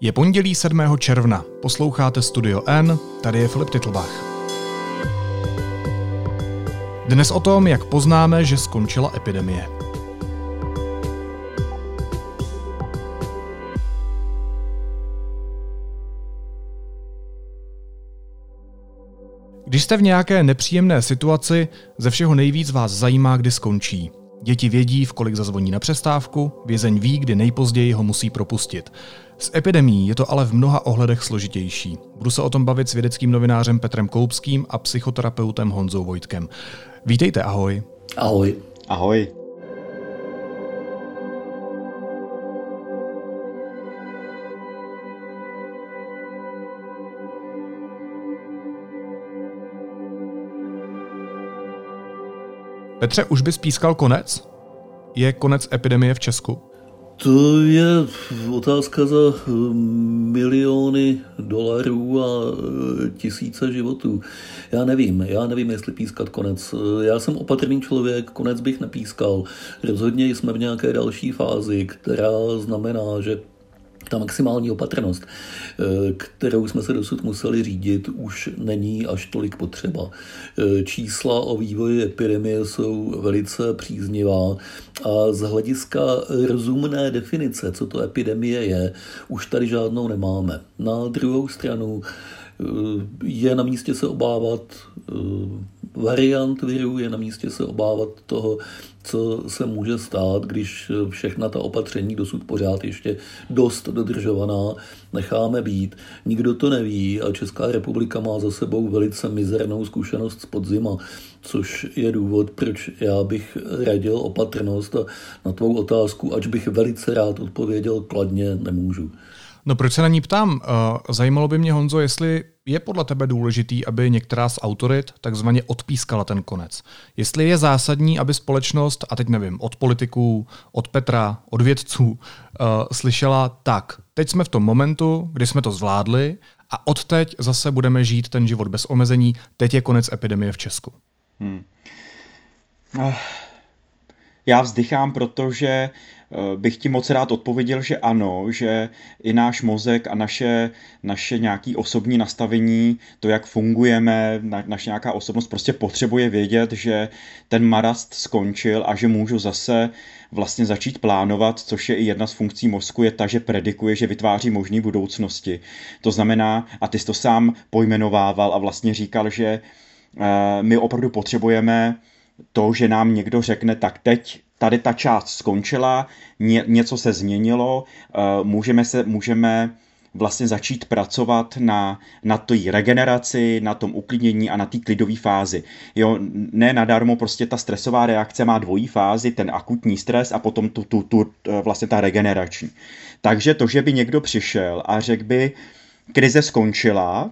Je pondělí 7. června, posloucháte Studio N, tady je Filip Titlbach. Dnes o tom, jak poznáme, že skončila epidemie. Když jste v nějaké nepříjemné situaci, ze všeho nejvíc vás zajímá, kdy skončí. Děti vědí, v kolik zazvoní na přestávku, vězeň ví, kdy nejpozději ho musí propustit. S epidemí je to ale v mnoha ohledech složitější. Budu se o tom bavit s vědeckým novinářem Petrem Koupským a psychoterapeutem Honzou Vojtkem. Vítejte, ahoj. Ahoj. Ahoj. Petře, už bys pískal konec? Je konec epidemie v Česku? To je otázka za eh, miliony dolarů a eh, tisíce životů. Já nevím, já nevím, jestli pískat konec. Já jsem opatrný člověk, konec bych nepískal. Rozhodně jsme v nějaké další fázi, která znamená, že ta maximální opatrnost, eh, kterou jsme se dosud museli řídit, už není až tolik potřeba. Eh, čísla o vývoji epidemie jsou velice příznivá a z hlediska rozumné definice, co to epidemie je, už tady žádnou nemáme. Na druhou stranu eh, je na místě se obávat variant viru, je na místě se obávat toho, co se může stát, když všechna ta opatření dosud pořád ještě dost dodržovaná necháme být. Nikdo to neví a Česká republika má za sebou velice mizernou zkušenost z podzima, což je důvod, proč já bych radil opatrnost a na tvou otázku, ač bych velice rád odpověděl kladně, nemůžu. No proč se na ní ptám? Eh, zajímalo by mě, Honzo, jestli je podle tebe důležitý, aby některá z autorit takzvaně odpískala ten konec. Jestli je zásadní, aby společnost, a teď nevím, od politiků, od Petra, od vědců, uh, slyšela tak, teď jsme v tom momentu, kdy jsme to zvládli a odteď zase budeme žít ten život bez omezení, teď je konec epidemie v Česku. Hmm. Já vzdychám, protože Eh, bych ti moc rád odpověděl, že ano, že i náš mozek a naše, naše nějaké osobní nastavení, to, jak fungujeme, na, naše nějaká osobnost prostě potřebuje vědět, že ten marast skončil a že můžu zase vlastně začít plánovat, což je i jedna z funkcí mozku, je ta, že predikuje, že vytváří možné budoucnosti. To znamená, a ty jsi to sám pojmenovával a vlastně říkal, že uh, my opravdu potřebujeme to, že nám někdo řekne, tak teď tady ta část skončila, ně, něco se změnilo, uh, můžeme, se, můžeme vlastně začít pracovat na, na té regeneraci, na tom uklidnění a na té klidové fázi. Jo, ne nadarmo prostě ta stresová reakce má dvojí fázi, ten akutní stres a potom tu, tu, tu eh, vlastně ta regenerační. Takže to, že by někdo přišel a řekl by, krize skončila,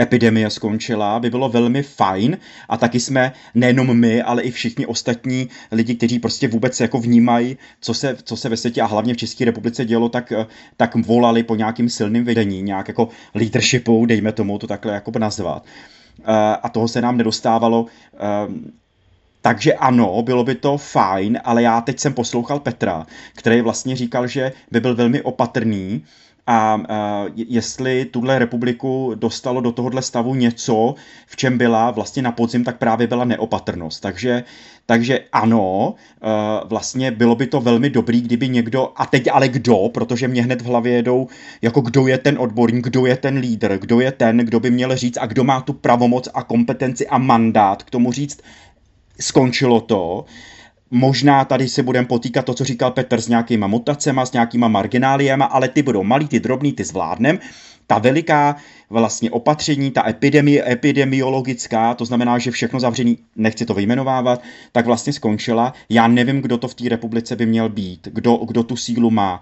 epidemie skončila, by bylo velmi fajn a taky jsme nejenom my, ale i všichni ostatní lidi, kteří prostě vůbec jako vnímají, co se, co se ve světě a hlavně v České republice dělo, tak, tak volali po nějakým silným vedení, nějak jako leadershipu, dejme tomu to takhle jako nazvat. Eh, a toho se nám nedostávalo eh, takže ano, bylo by to fajn, ale já teď jsem poslouchal Petra, který vlastně říkal, že by byl velmi opatrný a jestli tuhle republiku dostalo do tohohle stavu něco, v čem byla vlastně na podzim, tak právě byla neopatrnost. Takže, takže ano, vlastně bylo by to velmi dobrý, kdyby někdo, a teď ale kdo, protože mě hned v hlavě jedou, jako kdo je ten odborník, kdo je ten lídr, kdo je ten, kdo by měl říct a kdo má tu pravomoc a kompetenci a mandát k tomu říct, skončilo to, Možná tady se budeme potýkat to, co říkal Petr, s nějakýma mutacema, s nějakýma margináliema, ale ty budou malý, ty drobný, ty zvládnem. Ta veliká vlastně opatření, ta epidemie, epidemiologická, to znamená, že všechno zavřený, nechci to vyjmenovávat, tak vlastně skončila. Já nevím, kdo to v té republice by měl být, kdo, kdo tu sílu má.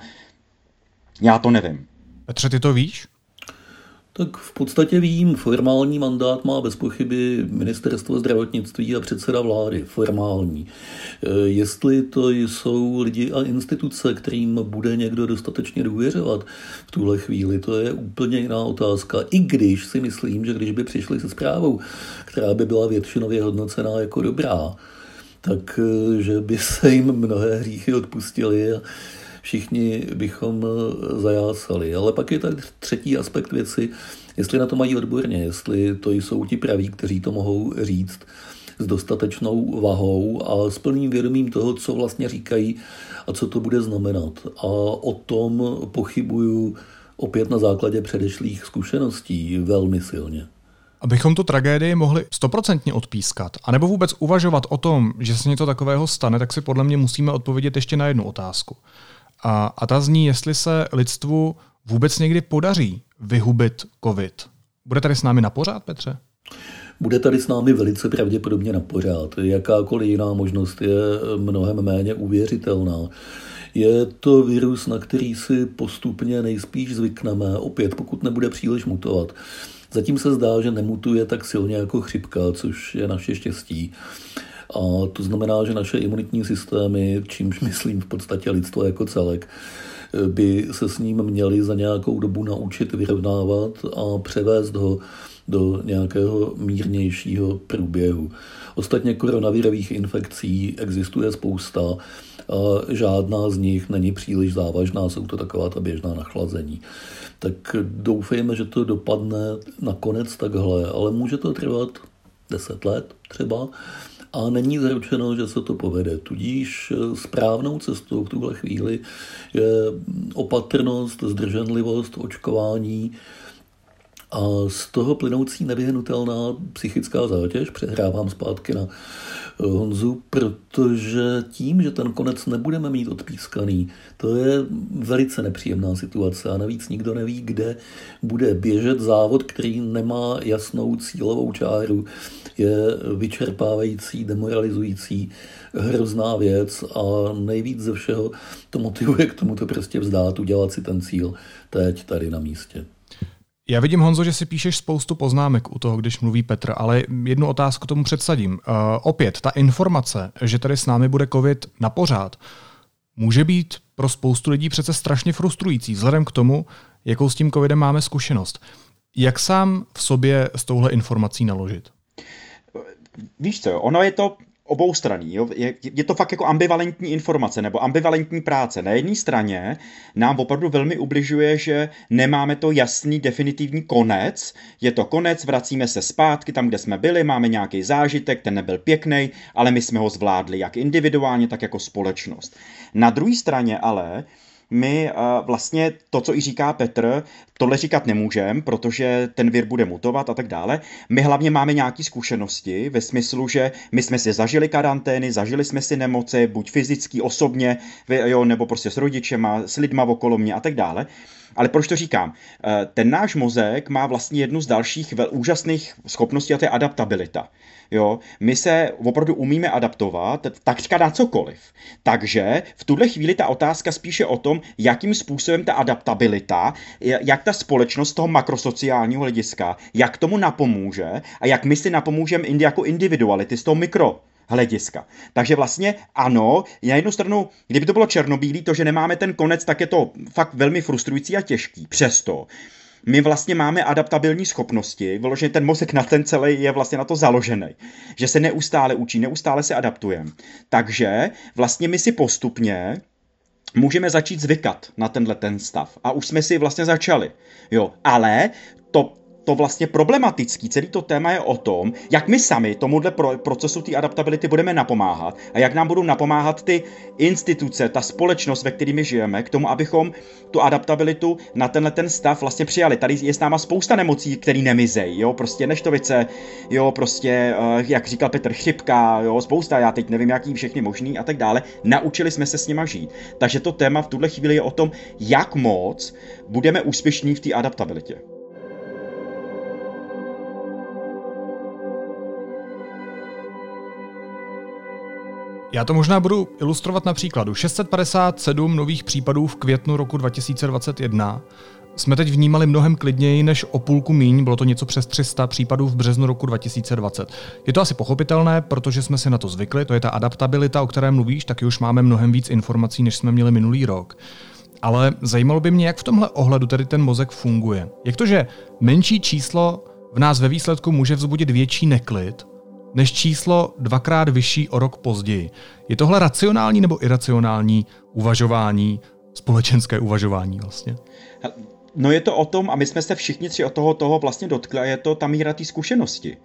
Já to nevím. Petře, ty to víš? Tak v podstatě vím, formální mandát má bez pochyby ministerstvo zdravotnictví a předseda vlády. Formální. E, jestli to jsou lidi a instituce, kterým bude někdo dostatečně důvěřovat v tuhle chvíli, to je úplně jiná otázka. I když si myslím, že když by přišli se zprávou, která by byla většinově hodnocená jako dobrá, tak e, že by se jim mnohé hříchy odpustili a všichni bychom zajásali. Ale pak je tak třetí aspekt věci, jestli na to mají odborně, jestli to jsou ti praví, kteří to mohou říct s dostatečnou vahou a s plným vědomím toho, co vlastně říkají a co to bude znamenat. A o tom pochybuju opět na základě předešlých zkušeností velmi silně. Abychom tu tragédii mohli stoprocentně odpískat, anebo vůbec uvažovat o tom, že se něco takového stane, tak si podle mě musíme odpovědět ještě na jednu otázku. A, a ta zní, jestli se lidstvu vůbec někdy podaří vyhubit COVID. Bude tady s námi na pořád, Petře? Bude tady s námi velice pravděpodobně na pořád. Jakákoliv jiná možnost je mnohem méně uvěřitelná. Je to virus, na který si postupně nejspíš zvykneme, opět pokud nebude příliš mutovat. Zatím se zdá, že nemutuje tak silně jako chřipka, což je naše štěstí. A to znamená, že naše imunitní systémy, čímž myslím v podstatě lidstvo jako celek, by se s ním měli za nějakou dobu naučit vyrovnávat a převést ho do nějakého mírnějšího průběhu. Ostatně koronavirových infekcí existuje spousta žádná z nich není příliš závažná, jsou to taková ta běžná nachlazení. Tak doufejme, že to dopadne nakonec takhle, ale může to trvat 10 let třeba a není zaručeno, že se to povede. Tudíž správnou cestou v tuhle chvíli je opatrnost, zdrženlivost, očkování, a z toho plynoucí nevyhnutelná psychická zátěž, přehrávám zpátky na eh, Honzu, protože tím, že ten konec nebudeme mít odpískaný, to je velice nepříjemná situace a navíc nikdo neví, kde bude běžet závod, který nemá jasnou cílovou čáru, je vyčerpávající, demoralizující, hrozná věc a nejvíc ze všeho to motivuje k tomu to prostě vzdát, udělat si ten cíl teď tady na místě. Já vidím, Honzo, že si píšeš spoustu poznámek u toho, když mluví Petr, ale jednu otázku tomu předsadím. Uh, opět, ta informace, že tady s námi bude COVID na pořád, může být pro spoustu lidí přece strašně frustrující, vzhledem k tomu, jakou s tím COVIDem máme zkušenost. Jak sám v sobě s touhle informací naložit? Víš co, ono je to oboustranný. Jo? Je, je to fakt jako ambivalentní informace nebo ambivalentní práce. Na jedné straně nám opravdu velmi ubližuje, že nemáme to jasný definitivní konec. Je to konec, vracíme se zpátky tam, kde jsme byli, máme nějaký zážitek, ten nebyl pěkný, ale my jsme ho zvládli jak individuálně, tak jako společnost. Na druhé straně ale my vlastně to, co i říká Petr, tohle říkat nemůžeme, protože ten vir bude mutovat a tak dále. My hlavně máme nějaké zkušenosti ve smyslu, že my jsme si zažili karantény, zažili jsme si nemoci, buď fyzicky, osobně, jo, nebo prostě s rodičema, s lidma okolo mě a tak dále. Ale proč to říkám? Eh, ten náš mozek má vlastně jednu z dalších vel, úžasných schopností a to je adaptabilita. Jo, my se opravdu umíme adaptovat takřka na cokoliv. Takže v tuhle chvíli ta otázka spíše o tom, jakým způsobem ta adaptabilita, jak ta společnost toho makrosociálního hlediska, jak tomu napomůže a jak my si napomůžeme jako individuality z toho mikro hlediska. Takže vlastně ano, na jednu stranu, kdyby to bylo černobílý, to, že nemáme ten konec, tak je to fakt velmi frustrující a těžký. Přesto my vlastně máme adaptabilní schopnosti, vyloženě ten mozek na ten celý je vlastně na to založený, že se neustále učí, neustále se adaptujeme. Takže vlastně my si postupně můžeme začít zvykat na tenhle ten stav. A už jsme si vlastně začali. Jo, ale to to vlastně problematický, celý to téma je o tom, jak my sami tomuhle pro, procesu té adaptability budeme napomáhat a jak nám budou napomáhat ty instituce, ta společnost, ve kterými žijeme, k tomu, abychom tu adaptabilitu na tenhle ten stav vlastně přijali. Tady je s náma spousta nemocí, které nemizejí, jo, prostě neštovice, jo, prostě, eh, jak říkal Petr, chřipka, jo, spousta, já teď nevím, jaký všechny možný a tak dále. Naučili jsme se s nima žít. Takže to téma v tuhle chvíli je o tom, jak moc budeme úspěšní v té adaptabilitě. Já to možná budu ilustrovat na příkladu. 657 nových případů v květnu roku 2021 jsme teď vnímali mnohem klidněji než o půlku míň, bylo to něco přes 300 případů v březnu roku 2020. Je to asi pochopitelné, protože jsme si na to zvykli, to je ta adaptabilita, o které mluvíš, taky už máme mnohem víc informací, než jsme měli minulý rok. Ale zajímalo by mě, jak v tomhle ohledu tedy ten mozek funguje. Jak to, že menší číslo v nás ve výsledku může vzbudit větší neklid, než číslo dvakrát vyšší o rok později. Je tohle racionální nebo iracionální uvažování společenské uvažování vlastně? No je to o tom, a my jsme se všichni tři od toho, toho vlastně dotkli, a je to ta míra té zkušenosti.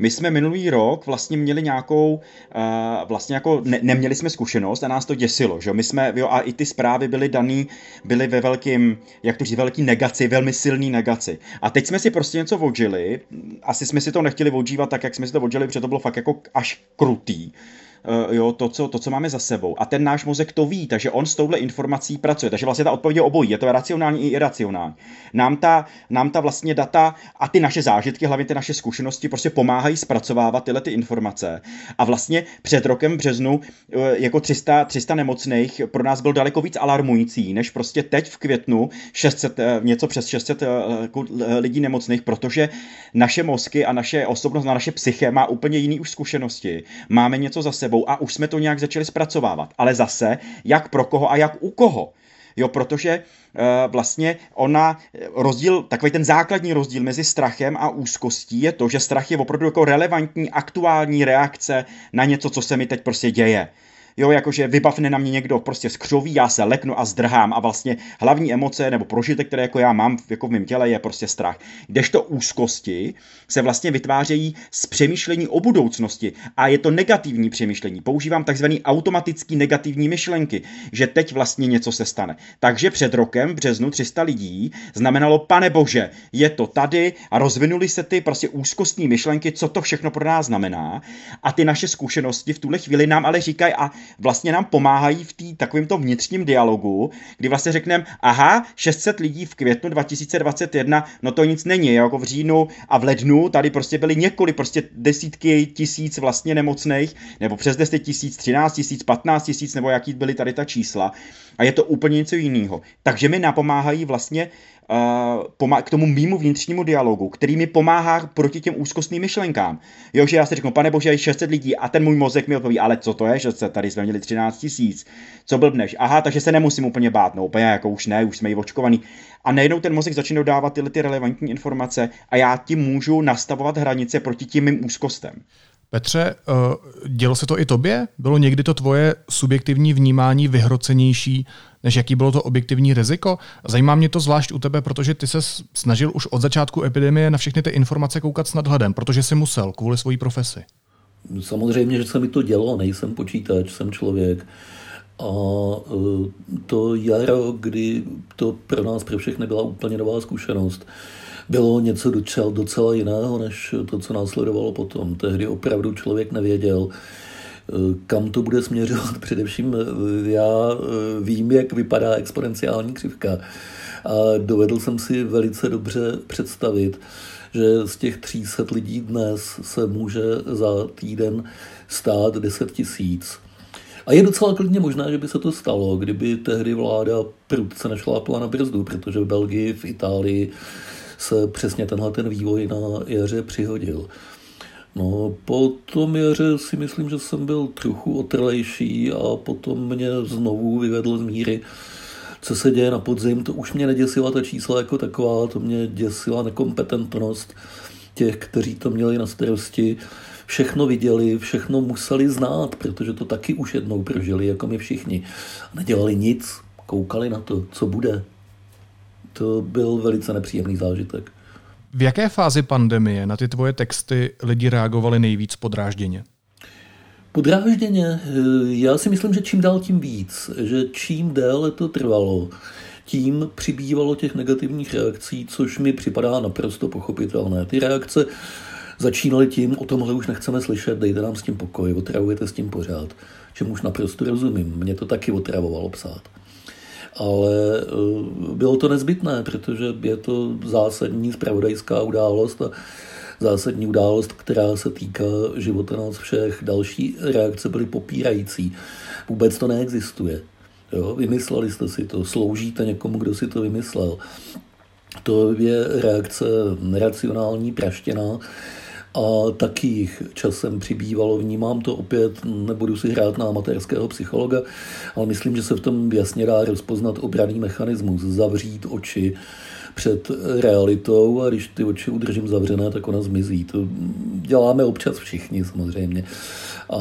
My jsme minulý rok vlastně měli nějakou, uh, vlastně jako ne, neměli jsme zkušenost a nás to děsilo, že my jsme, jo, a i ty zprávy byly daný, byly ve velkým, jak to říct, velký negaci, velmi silný negaci. A teď jsme si prostě něco odžili, asi jsme si to nechtěli odžívat tak, jak jsme si to odžili, protože to bylo fakt jako až krutý. Eh, jo, to, co, to, co máme za sebou. A ten náš mozek to ví, takže on s touhle informací pracuje. Takže vlastně ta odpověď je obojí, je to racionální i iracionální. Nám ta, nám ta vlastně data a ty naše zážitky, hlavně ty naše zkušenosti, prostě pomáhají zpracovávat tyhle ty informace. A vlastně před rokem březnu eh, jako 300, 300 nemocných pro nás byl daleko víc alarmující, než prostě teď v květnu 600, eh, něco přes 600 lidí nemocných, protože naše mozky a naše osobnost, na naše psyché má úplně jiný už zkušenosti. Máme něco za sebou sebou a už jsme to nějak začali zpracovávat. Ale zase, jak pro koho a jak u koho. Jo, protože uh, vlastně ona, rozdíl, takový ten základní rozdíl mezi strachem a úzkostí je to, že strach je opravdu jako relevantní, aktuální reakce na něco, co se mi teď prostě děje jo, jakože vybavne na mě někdo prostě skřoví, já se leknu a zdrhám a vlastně hlavní emoce nebo prožitek, které jako já mám jako v mém těle, je prostě strach. Kdežto úzkosti se vlastně vytvářejí z přemýšlení o budoucnosti a je to negativní přemýšlení. Používám takzvaný automatický negativní myšlenky, že teď vlastně něco se stane. Takže před rokem v březnu 300 lidí znamenalo, pane bože, je to tady a rozvinuli se ty prostě úzkostní myšlenky, co to všechno pro nás znamená a ty naše zkušenosti v tuhle chvíli nám ale říkají a vlastně nám pomáhají v tý, takovém tom vnitřním dialogu, kdy vlastně řekneme, aha, 600 lidí v květnu 2021, no to nic není, jako v říjnu a v lednu tady prostě byly několik, prostě desítky tisíc vlastně nemocných, nebo přes 10 tisíc, 13 tisíc, 15 tisíc, nebo jaký byly tady ta čísla. A je to úplně něco jiného. Takže mi napomáhají vlastně k tomu mýmu vnitřnímu dialogu, který mi pomáhá proti těm úzkostným myšlenkám. Jo, že já si řeknu, pane bože, je 600 lidí a ten můj mozek mi odpoví, ale co to je, že se tady jsme měli 13 tisíc, co blbneš? Aha, takže se nemusím úplně bát, no úplně jako už ne, už jsme i očkovaný. A najednou ten mozek začne dávat tyhle ty relevantní informace a já tím můžu nastavovat hranice proti tím mým úzkostem. Petře, eh, dělo se to i tobě? Bylo někdy to tvoje subjektivní vnímání vyhrocenější, než jaký bylo to objektivní riziko? Zajímá mě to zvlášť u tebe, protože ty se snažil už od začátku epidemie na všechny ty informace koukat s nadhledem, protože si musel kvůli svojí profesi. Samozřejmě, že se mi to dělo, nejsem počítač, jsem člověk. A eh, to jaro, kdy to pro nás, pro všechny byla úplně nová zkušenost, bylo něco docela, jiného, než to, co následovalo potom. Tehdy opravdu člověk nevěděl, kam to bude směřovat. Především eh, já eh, vím, jak vypadá exponenciální křivka a dovedl jsem si velice dobře představit, že z těch 300 lidí dnes se může za týden stát 10 tisíc. A je docela klidně možné, že by se to stalo, kdyby tehdy vláda prudce nešlápla na brzdu, protože v Belgii, v Itálii se přesně tenhle ten vývoj na jaře přihodil. No, po tom jaře si myslím, že jsem byl trochu otrlejší a potom mě znovu vyvedl z míry, co se děje na podzim. To už mě neděsila ta čísla jako taková, to mě děsila nekompetentnost těch, kteří to měli na starosti. Všechno viděli, všechno museli znát, protože to taky už jednou prožili, jako my všichni. Nedělali nic, koukali na to, co bude, to byl velice nepříjemný zážitek. V jaké fázi pandemie na ty tvoje texty lidi reagovali nejvíc podrážděně? Podrážděně, eh, já si myslím, že čím dál tím víc, že čím déle to trvalo, tím přibývalo těch negativních reakcí, což mi připadá naprosto pochopitelné. Ty reakce začínaly tím, o tomhle už nechceme slyšet, dejte nám s tím pokoj, otravujete s tím pořád, čemu už naprosto rozumím. Mě to taky otravovalo psát ale eh, bylo to nezbytné, protože je to zásadní spravodajská událost a zásadní událost, která se týká života nás všech. Další reakce byly popírající. Vůbec to neexistuje. Jo? Vymysleli jste si to, sloužíte někomu, kdo si to vymyslel. To je reakce neracionální, praštěná, a taky jich časem přibývalo. Vnímám to opět, nebudu si hrát na amatérského psychologa, ale myslím, že se v tom jasně dá rozpoznat obraný mechanismus, zavřít oči před realitou a když ty oči udržím zavřené, tak ona zmizí. To děláme občas všichni samozřejmě. A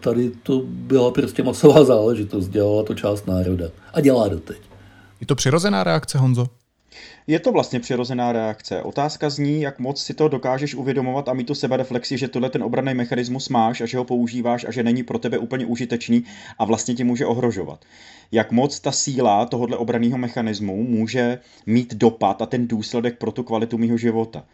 tady to byla prostě masová záležitost, dělala to část národa. A dělá doteď. Je to přirozená reakce, Honzo? Je to vlastně přirozená reakce. Otázka zní, jak moc si to dokážeš uvědomovat a mít tu sebereflexi, že tohle ten obranný mechanismus máš a že ho používáš a že není pro tebe úplně užitečný a vlastně ti může ohrožovat. Jak moc ta síla tohohle obraného mechanismu může mít dopad a ten důsledek pro tu kvalitu mého života.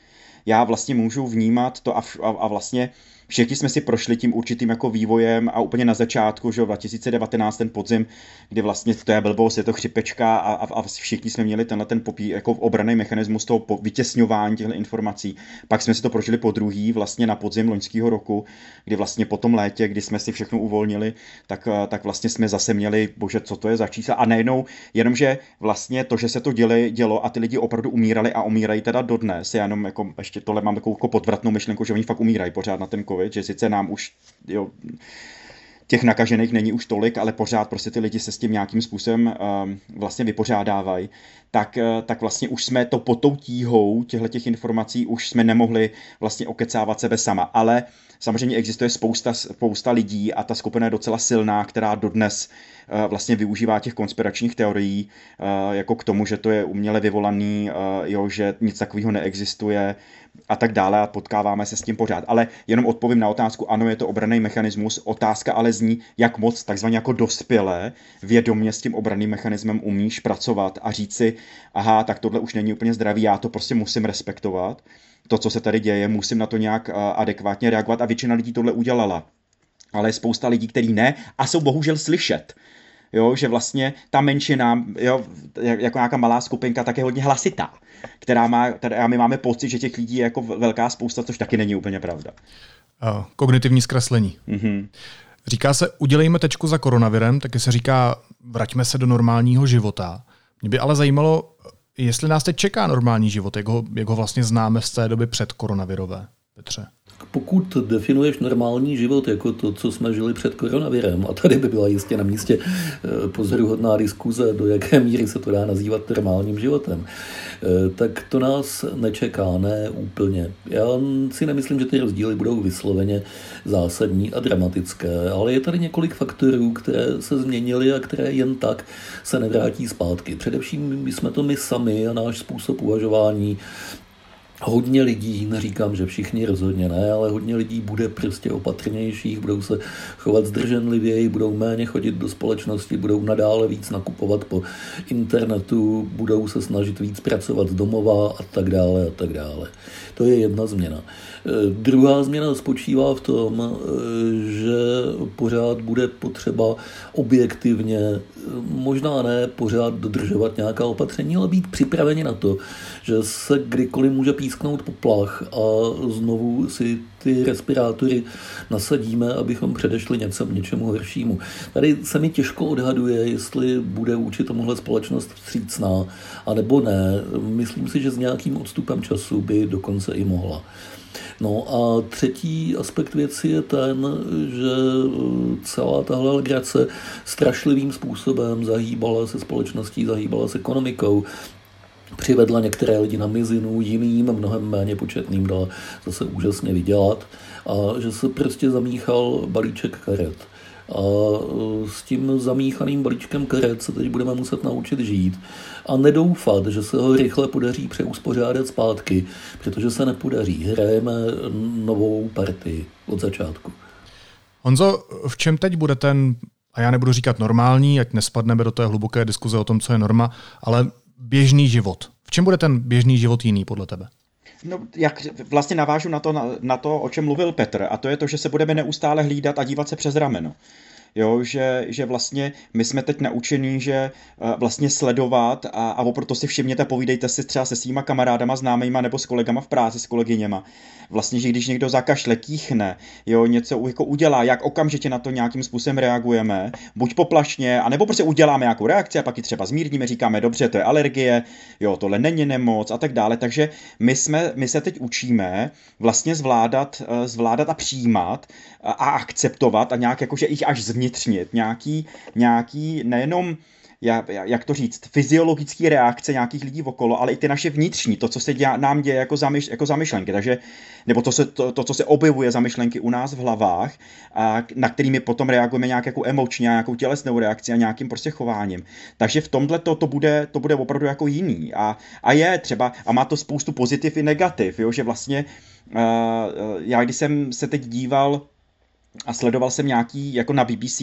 Já vlastně můžu vnímat to a, a, a vlastně všichni jsme si prošli tím určitým jako vývojem a úplně na začátku, že 2019 ten podzim, kdy vlastně to je blbost, je to chřipečka a, a, a všichni jsme měli tenhle ten popí, jako obraný mechanismus toho vytěsňování těchto informací. Pak jsme si to prožili po druhý vlastně na podzim loňského roku, kdy vlastně po tom létě, kdy jsme si všechno uvolnili, tak, tak vlastně jsme zase měli, bože, co to je za čísla a najednou, jenomže vlastně to, že se to děli, dělo a ty lidi opravdu umírali a umírají teda dodnes, já jenom jako ještě tohle mám takovou jako podvratnou myšlenku, že oni fakt umírají pořád na ten covid, že sice nám už jo, těch nakažených není už tolik, ale pořád prostě ty lidi se s tím nějakým způsobem uh, vlastně vypořádávají, tak, uh, tak vlastně už jsme to pod tou tíhou těchto těch informací už jsme nemohli vlastně okecávat sebe sama. Ale samozřejmě existuje spousta, spousta lidí a ta skupina je docela silná, která dodnes uh, vlastně využívá těch konspiračních teorií uh, jako k tomu, že to je uměle vyvolaný, jo, že nic takového neexistuje, a tak dále a potkáváme se s tím pořád. Ale jenom odpovím na otázku, ano, je to obraný mechanismus, otázka ale zní, jak moc takzvaně jako dospělé vědomě s tím obraným mechanismem umíš pracovat a říct si, aha, tak tohle už není úplně zdravý, já to prostě musím respektovat. To, co se tady děje, musím na to nějak adekvátně reagovat a většina lidí tohle udělala. Ale je spousta lidí, kteří ne a jsou bohužel slyšet jo, že vlastně ta menšina, jo, jako nějaká malá skupinka, tak je hodně hlasitá, která má, a my máme pocit, že těch lidí je jako velká spousta, což taky není úplně pravda. Uh, kognitivní zkreslení. Mm-hmm. Říká se, udělejme tečku za koronavirem, taky se říká, vraťme se do normálního života. Mě by ale zajímalo, jestli nás teď čeká normální život, jak ho, jak ho vlastně známe z té doby před koronavirové, Petře pokud definuješ normální život jako to, co jsme žili před koronavirem, a tady by byla jistě na místě eh, pozoruhodná diskuze, do jaké míry se to dá nazývat normálním životem, eh, tak to nás nečeká, ne úplně. Já si nemyslím, že ty rozdíly budou vysloveně zásadní a dramatické, ale je tady několik faktorů, které se změnily a které jen tak se nevrátí zpátky. Především jsme to my sami a náš způsob uvažování, Hodně lidí, neříkám, že všichni rozhodně ne, ale hodně lidí bude prostě opatrnějších, budou se chovat zdrženlivěji, budou méně chodit do společnosti, budou nadále víc nakupovat po internetu, budou se snažit víc pracovat z domova a tak dále a tak dále. To je jedna změna. E, druhá změna spočívá v tom, e, že pořád bude potřeba objektivně, e, možná ne pořád dodržovat nějaká opatření, ale být připraveni na to, že se kdykoliv může písknout poplach a znovu si ty respirátory nasadíme, abychom předešli něco, něčemu horšímu. Tady se mi těžko odhaduje, jestli bude vůči tomuhle společnost vstřícná, anebo ne. Myslím si, že s nějakým odstupem času by dokonce i mohla. No a třetí aspekt věci je ten, že celá tahle legrace strašlivým způsobem zahýbala se společností, zahýbala se ekonomikou, přivedla některé lidi na mizinu, jiným, mnohem méně početným dala zase úžasně vydělat a že se prostě zamíchal balíček karet. A e, s tím zamíchaným balíčkem karet se teď budeme muset naučit žít a nedoufat, že se ho rychle podaří přeuspořádat zpátky, protože se nepodaří. Hrajeme novou partii od začátku. Honzo, v čem teď bude ten, a já nebudu říkat normální, ať nespadneme do té hluboké diskuze o tom, co je norma, ale běžný život. V čem bude ten běžný život jiný podle tebe? No, jak vlastně navážu na to, na, na to, o čem mluvil Petr, a to je to, že se budeme neustále hlídat a dívat se přes rameno jo, že, že vlastně my jsme teď naučení, že uh, vlastně sledovat a, a oproto si všimněte, povídejte si třeba se svýma kamarádama, známejma nebo s kolegama v práci, s kolegyněma. Vlastně, že když někdo zakašle, kýchne, jo, něco jako udělá, jak okamžitě na to nějakým způsobem reagujeme, buď poplašně, anebo prostě uděláme nějakou reakci a pak ji třeba zmírníme, říkáme, dobře, to je alergie, jo, tohle není nemoc a tak dále. Takže my, jsme, my se teď učíme vlastně zvládat, eh, zvládat a přijímat a akceptovat a nějak jakože jich až zvnitřnit, nějaký, nějaký nejenom jak to říct, fyziologické reakce nějakých lidí okolo, ale i ty naše vnitřní, to, co se dělá, nám děje jako, zamyš, jako zamyšlenky, takže, nebo to, se, to, to, co se objevuje za myšlenky u nás v hlavách, a na kterými potom reagujeme nějak jako emočně, nějakou tělesnou reakci a nějakým prostě chováním. Takže v tomhle to, to, bude, to bude opravdu jako jiný. A, a je třeba, a má to spoustu pozitiv i negativ, jo, že vlastně uh, já když jsem se teď díval a sledoval jsem nějaký, jako na BBC,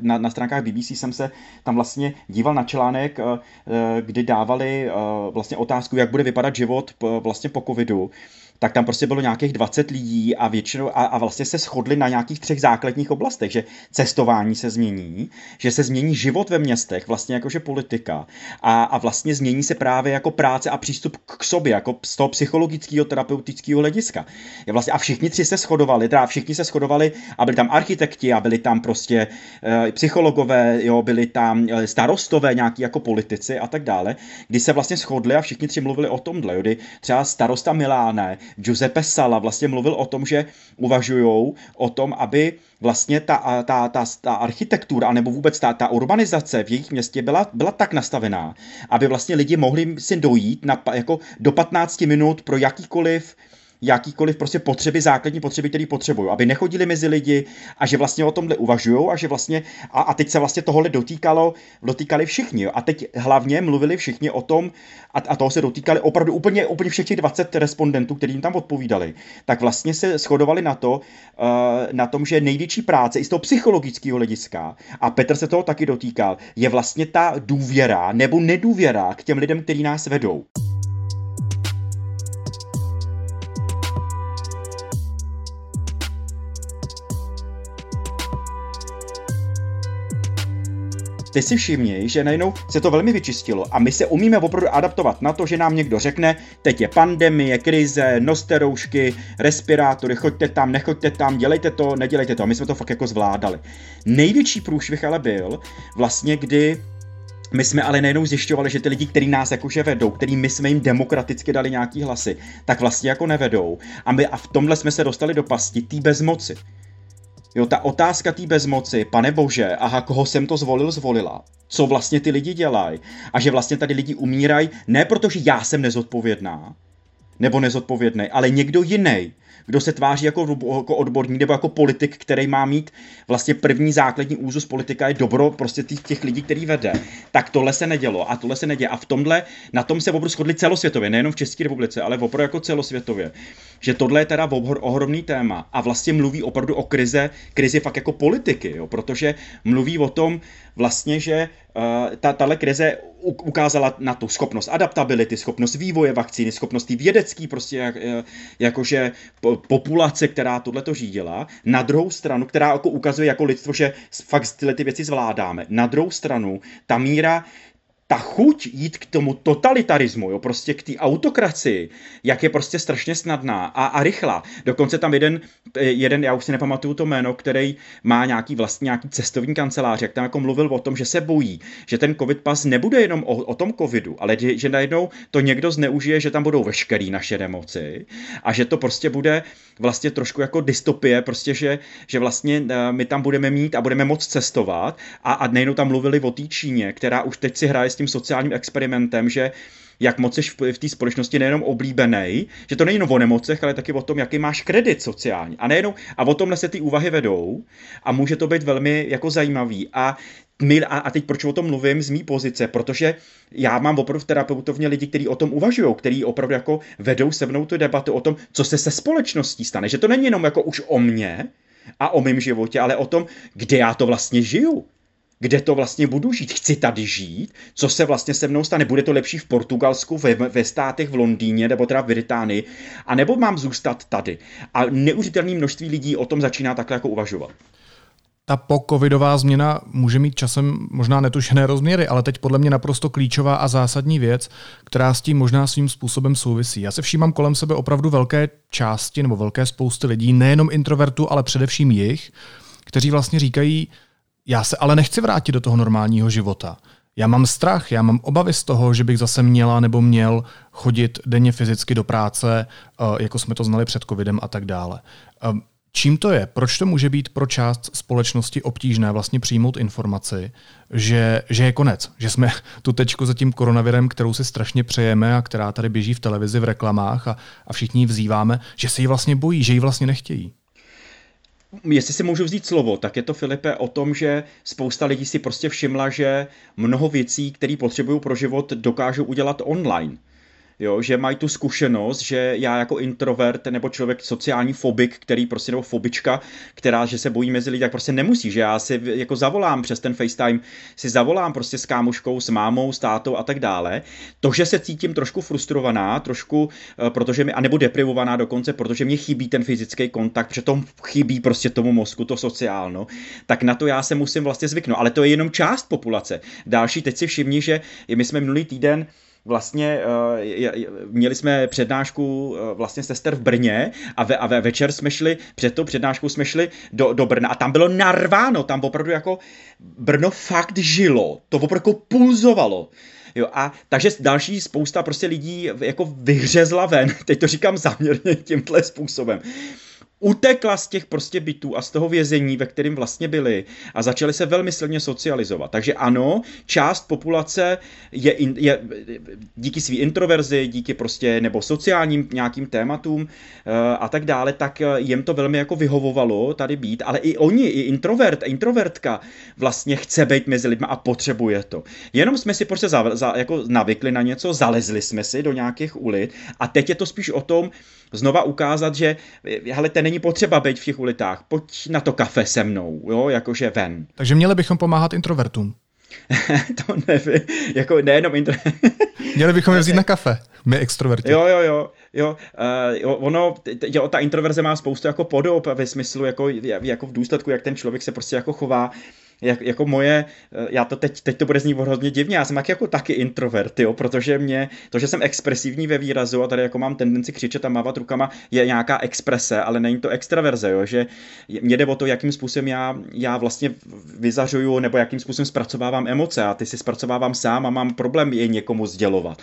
na, na stránkách BBC jsem se tam vlastně díval na článek, eh, eh, kdy dávali vlastně otázku, jak bude vypadat život vlastně po covidu tak tam prostě bylo nějakých 20 lidí a většinou a, a vlastně se shodli na nějakých třech základních oblastech, že cestování se změní, že se změní život ve městech, vlastně jakože politika a, a vlastně změní se právě jako práce a přístup k sobě, jako z toho psychologického, terapeutického hlediska. Vlastně, a všichni tři se shodovali, teda všichni se shodovali a byli tam architekti a byli tam prostě e, psychologové, jo, byli tam e, starostové, nějaký jako politici a tak dále, kdy se vlastně shodli a všichni tři mluvili o tomhle, jo, kdy třeba starosta Miláne Giuseppe Sala vlastně mluvil o tom, že uvažují o tom, aby vlastně ta, ta, ta, ta architektura, nebo vůbec ta, ta urbanizace v jejich městě byla, byla tak nastavená, aby vlastně lidi mohli si dojít na, jako do 15 minut pro jakýkoliv jakýkoliv prostě potřeby, základní potřeby, které potřebují, aby nechodili mezi lidi a že vlastně o tomhle uvažují a že vlastně, a, a teď se vlastně tohle dotýkalo, dotýkali všichni. Jo. A teď hlavně mluvili všichni o tom, a, a toho se dotýkali opravdu úplně, úplně všech těch 20 respondentů, kteří jim tam odpovídali, tak vlastně se shodovali na to, uh, na tom, že největší práce i z toho psychologického hlediska, a Petr se toho taky dotýkal, je vlastně ta důvěra nebo nedůvěra k těm lidem, kteří nás vedou. Ty si všimni, že najednou se to velmi vyčistilo a my se umíme opravdu adaptovat na to, že nám někdo řekne, teď je pandemie, krize, noste roušky, respirátory, choďte tam, nechoďte tam, dělejte to, nedělejte to. A my jsme to fakt jako zvládali. Největší průšvih ale byl vlastně, kdy my jsme ale nejenom zjišťovali, že ty lidi, kteří nás jakože vedou, který my jsme jim demokraticky dali nějaký hlasy, tak vlastně jako nevedou. A, my, a v tomhle jsme se dostali do pasti té bezmoci. Jo, ta otázka té bezmoci, pane bože, aha, koho jsem to zvolil, zvolila, co vlastně ty lidi dělají? A že vlastně tady lidi umírají ne protože já jsem nezodpovědná, nebo nezodpovědný, ale někdo jiný, kdo se tváří jako, jako odborník nebo jako politik, který má mít vlastně první základní úzus politika je dobro prostě těch, těch lidí, který vede. Tak tohle se nedělo a tohle se neděje. A v tomhle, na tom se opravdu shodli celosvětově, nejenom v České republice, ale opravdu jako celosvětově. Že tohle je teda ohromný téma a vlastně mluví opravdu o krize, krizi fakt jako politiky, jo, protože mluví o tom vlastně, že uh, ta, tahle krize ukázala na tu schopnost adaptability, schopnost vývoje vakcíny, schopnost vědecký, prostě jak, eh, jakože populace, která tohle to řídila, na druhou stranu, která jako ukazuje jako lidstvo, že fakt tyhle ty věci zvládáme. Na druhou stranu, ta míra ta chuť jít k tomu totalitarismu, jo, prostě k té autokracii, jak je prostě strašně snadná a, a rychlá. Dokonce tam jeden, jeden, já už si nepamatuju to jméno, který má nějaký vlastně nějaký cestovní kancelář, jak tam jako mluvil o tom, že se bojí, že ten covid pas nebude jenom o, o tom covidu, ale že, že najednou to někdo zneužije, že tam budou veškerý naše nemoci a že to prostě bude vlastně trošku jako dystopie, prostě, že, že vlastně eh, my tam budeme mít a budeme moc cestovat a, a nejenom tam mluvili o té Číně, která už teď si hraje tím sociálním experimentem, že jak moc jsi v té společnosti nejenom oblíbený, že to není jenom o nemocech, ale taky o tom, jaký máš kredit sociální. A nejenom, a o tomhle se ty úvahy vedou a může to být velmi jako zajímavý. A my, a, a teď proč o tom mluvím z mý pozice, protože já mám opravdu v terapeutovně lidi, kteří o tom uvažují, kteří opravdu jako vedou se mnou tu debatu o tom, co se se společností stane. Že to není jenom jako už o mně a o mém životě, ale o tom, kde já to vlastně žiju kde to vlastně budu žít. Chci tady žít, co se vlastně se mnou stane. Bude to lepší v Portugalsku, ve, ve státech v Londýně nebo teda v Británii, a nebo mám zůstat tady. A neuvěřitelné množství lidí o tom začíná takhle jako uvažovat. Ta pokovidová změna může mít časem možná netušené rozměry, ale teď podle mě naprosto klíčová a zásadní věc, která s tím možná svým způsobem souvisí. Já se všímám kolem sebe opravdu velké části nebo velké spousty lidí, nejenom introvertů, ale především jich, kteří vlastně říkají, já se ale nechci vrátit do toho normálního života. Já mám strach, já mám obavy z toho, že bych zase měla nebo měl chodit denně fyzicky do práce, eh, jako jsme to znali před covidem a tak dále. Eh, Čím to je? Proč to může být pro část společnosti obtížné vlastně přijmout informaci, že, že je konec, že jsme tu tečku za tím koronavirem, kterou si strašně přejeme a která tady běží v televizi, v reklamách a, a všichni ji vzýváme, že se ji vlastně bojí, že ji vlastně nechtějí? Jestli si můžu vzít slovo, tak je to, Filipe, o tom, že spousta lidí si prostě všimla, že mnoho věcí, které potřebují pro život, dokážou udělat online jo, že mají tu zkušenost, že já jako introvert nebo člověk sociální fobik, který prostě nebo fobička, která, že se bojí mezi lidi, tak prostě nemusí, že já si jako zavolám přes ten FaceTime, si zavolám prostě s kámoškou, s mámou, s tátou a tak dále. To, že se cítím trošku frustrovaná, trošku, eh, protože mi, anebo deprivovaná dokonce, protože mě chybí ten fyzický kontakt, protože to chybí prostě tomu mozku, to sociálno, tak na to já se musím vlastně zvyknout. Ale to je jenom část populace. Další, teď si všimni, že my jsme minulý týden vlastně uh, měli jsme přednášku uh, vlastně sester v Brně a, ve, a ve večer jsme šli, před tou přednáškou jsme šli do, do Brna a tam bylo narváno, tam opravdu jako Brno fakt žilo, to opravdu jako pulzovalo. Jo, a takže další spousta prostě lidí jako vyhřezla ven, teď to říkám záměrně tímhle způsobem utekla z těch prostě bytů a z toho vězení, ve kterém vlastně byli a začali se velmi silně socializovat. Takže ano, část populace je, in, je díky své introverzi, díky prostě nebo sociálním nějakým tématům uh, a tak dále, tak eh, jim to velmi jako vyhovovalo tady být, ale i oni, i introvert, introvertka vlastně chce být mezi lidmi a potřebuje to. Jenom jsme si prostě za, za, jako navykli na něco, zalezli jsme si do nějakých ulic a teď je to spíš o tom, znova ukázat, že hele, ten není potřeba být v těch ulitách, pojď na to kafe se mnou, jo, jakože ven. Takže měli bychom pomáhat introvertům. to nevím, jako nejenom intro... Měli bychom je vzít na kafe, my extroverti. Jo, jo, jo, jo, uh, ono, jo, ta introverze má spoustu jako podob ve smyslu, jako, jako v důsledku, jak ten člověk se prostě jako chová, jak, jako moje, eh, já to teď, teď to bude znít hrozně divně, já jsem jak jako taky introvert, jo, protože mě, to, že jsem expresivní ve výrazu a tady jako mám tendenci křičet a mávat rukama, je nějaká exprese, ale není to extraverze, jo, že mě jde o to, jakým způsobem já, já vlastně vyzařuju nebo jakým způsobem zpracovávám emoce a ty si zpracovávám sám a mám problém je někomu sdělovat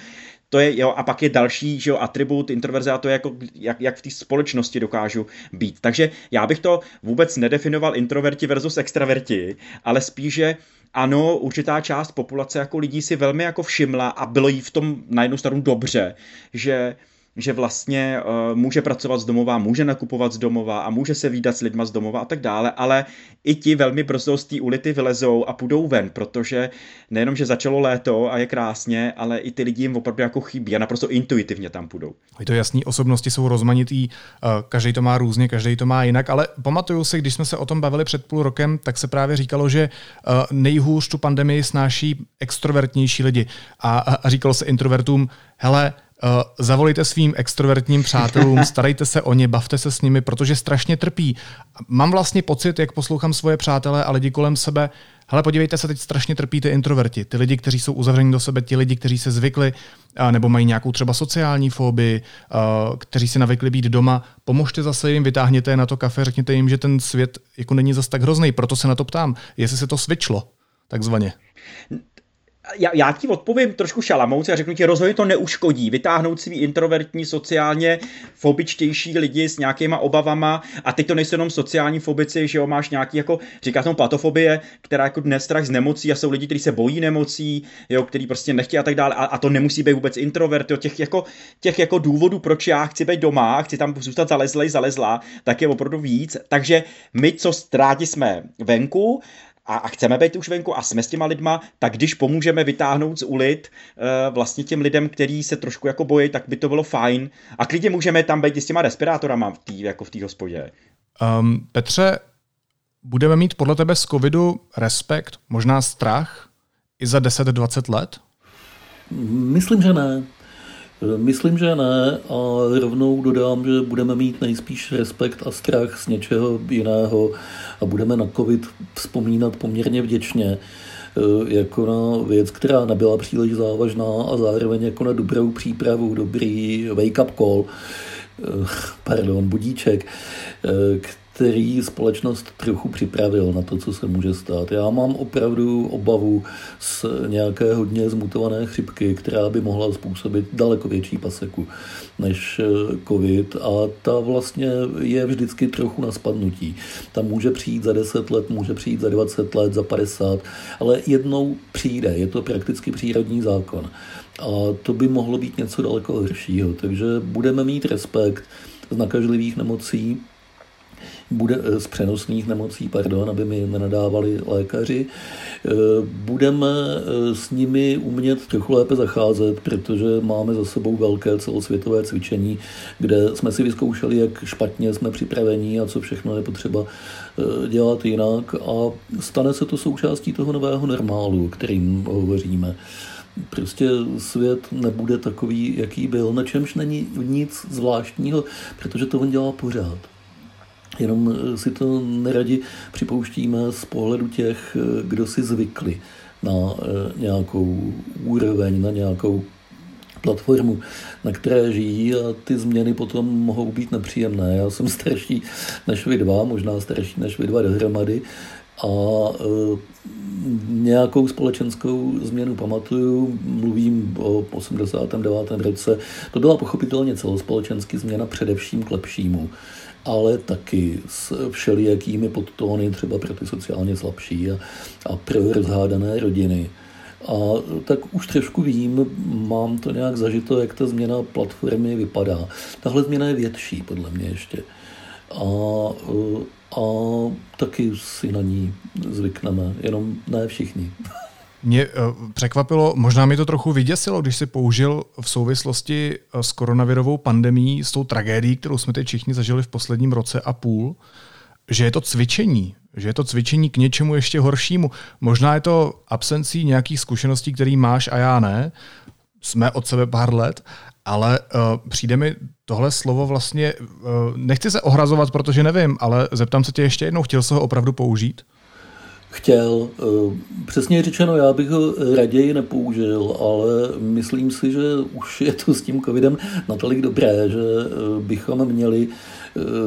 to je, jo, a pak je další, že jo, atribut introverze a to je jako, jak, jak v té společnosti dokážu být. Takže já bych to vůbec nedefinoval introverti versus extraverti, ale spíše ano, určitá část populace jako lidí si velmi jako všimla a bylo jí v tom na jednu stranu dobře, že že vlastně uh, může pracovat z domova, může nakupovat z domova a může se výdat s lidma z domova a tak dále, ale i ti velmi brzo z té ulity vylezou a půjdou ven, protože nejenom, že začalo léto a je krásně, ale i ty lidi jim opravdu jako chybí a naprosto intuitivně tam půjdou. Je to jasný, osobnosti jsou rozmanitý, uh, každý to má různě, každý to má jinak, ale pamatuju si, když jsme se o tom bavili před půl rokem, tak se právě říkalo, že uh, nejhůř tu pandemii snáší extrovertnější lidi a, a říkalo se introvertům, hele, zavolejte svým extrovertním přátelům, starejte se o ně, bavte se s nimi, protože strašně trpí. Mám vlastně pocit, jak poslouchám svoje přátelé a lidi kolem sebe, hele, podívejte se, teď strašně trpí ty introverti, ty lidi, kteří jsou uzavření do sebe, ti lidi, kteří se zvykli uh, nebo mají nějakou třeba sociální fobii, uh, kteří si navykli být doma, pomožte zase jim, vytáhněte je na to kafe, řekněte jim, že ten svět jako není zas tak hrozný, proto se na to ptám, jestli se to svičlo, takzvaně já, já ti odpovím trošku šalamouce a řeknu ti, rozhodně to neuškodí vytáhnout svý introvertní, sociálně fobičtější lidi s nějakýma obavama. A teď to nejsou jenom sociální fobici, že jo, máš nějaký jako, říká tomu patofobie, která jako dnes strach z nemocí a jsou lidi, kteří se bojí nemocí, jo, který prostě nechtějí a tak dále. A, a to nemusí být vůbec introvert, jo, těch jako, těch jako důvodů, proč já chci být doma, chci tam zůstat zalezlej, zalezlá, tak je opravdu víc, takže my, co rádi jsme venku, a, a chceme být už venku a jsme s těma lidma, tak když pomůžeme vytáhnout z ulit uh, vlastně těm lidem, kteří se trošku jako bojí, tak by to bylo fajn. A klidně můžeme tam být i s těma respirátorama v tý, jako v té hospodě. Um, Petře, budeme mít podle tebe z covidu respekt, možná strach i za 10-20 let? Myslím, že ne. Myslím, že ne a rovnou dodám, že budeme mít nejspíš respekt a strach z něčeho jiného a budeme na covid vzpomínat poměrně vděčně eh, jako na věc, která nebyla příliš závažná a zároveň jako na dobrou přípravu, dobrý wake-up call, eh, pardon, budíček, eh, který společnost trochu připravil na to, co se může stát. Já mám opravdu obavu z nějaké hodně zmutované chřipky, která by mohla způsobit daleko větší paseku než eh, covid a ta vlastně je vždycky trochu na spadnutí. Ta může přijít za 10 let, může přijít za 20 let, za 50, ale jednou přijde, je to prakticky přírodní zákon. A to by mohlo být něco daleko horšího, takže budeme mít respekt z nakažlivých nemocí, bude, eh, z přenosných nemocí, pardon, aby mi nenadávali lékaři, eh, budeme eh, s nimi umět trochu lépe zacházet, protože máme za sebou velké celosvětové cvičení, kde jsme si vyzkoušeli, jak špatně jsme připraveni a co všechno je potřeba dělat jinak a stane se to součástí toho nového normálu, o kterým hovoříme prostě svět nebude takový, jaký byl, na čemž není nic zvláštního, protože to on dělá pořád. Jenom eh, si to neradi připouštíme z pohledu těch, eh, kdo si zvykli na eh, nějakou úroveň, na nějakou platformu, na které žijí a ty změny potom mohou být nepříjemné. Já jsem starší než vy dva, možná starší než vy dva dohromady a e, nějakou společenskou změnu pamatuju, mluvím o 89. roce, to byla pochopitelně celospolečensky změna především k lepšímu ale taky s všelijakými podtóny třeba pro ty sociálně slabší a, a pro rozhádané rodiny. A tak už trošku vím, mám to nějak zažito, jak ta změna platformy vypadá. Tahle změna je větší, podle mě ještě. A, a taky si na ní zvykneme, jenom ne všichni. Mě uh, překvapilo, možná mi to trochu vyděsilo, když si použil v souvislosti eh, s koronavirovou pandemí, s tou tragédií, kterou jsme teď všichni zažili v posledním roce a půl, že je to cvičení, že je to cvičení k něčemu ještě horšímu. Možná je to absencí nějakých zkušeností, které máš a já ne. Jsme od sebe pár let, ale uh, přijde mi tohle slovo vlastně, uh, nechci se ohrazovat, protože nevím, ale zeptám se tě ještě jednou, chtěl jsi ho opravdu použít? Chtěl. Eh, přesně řečeno, já bych ho raději nepoužil, ale myslím si, že už je to s tím covidem natolik dobré, že eh, bychom měli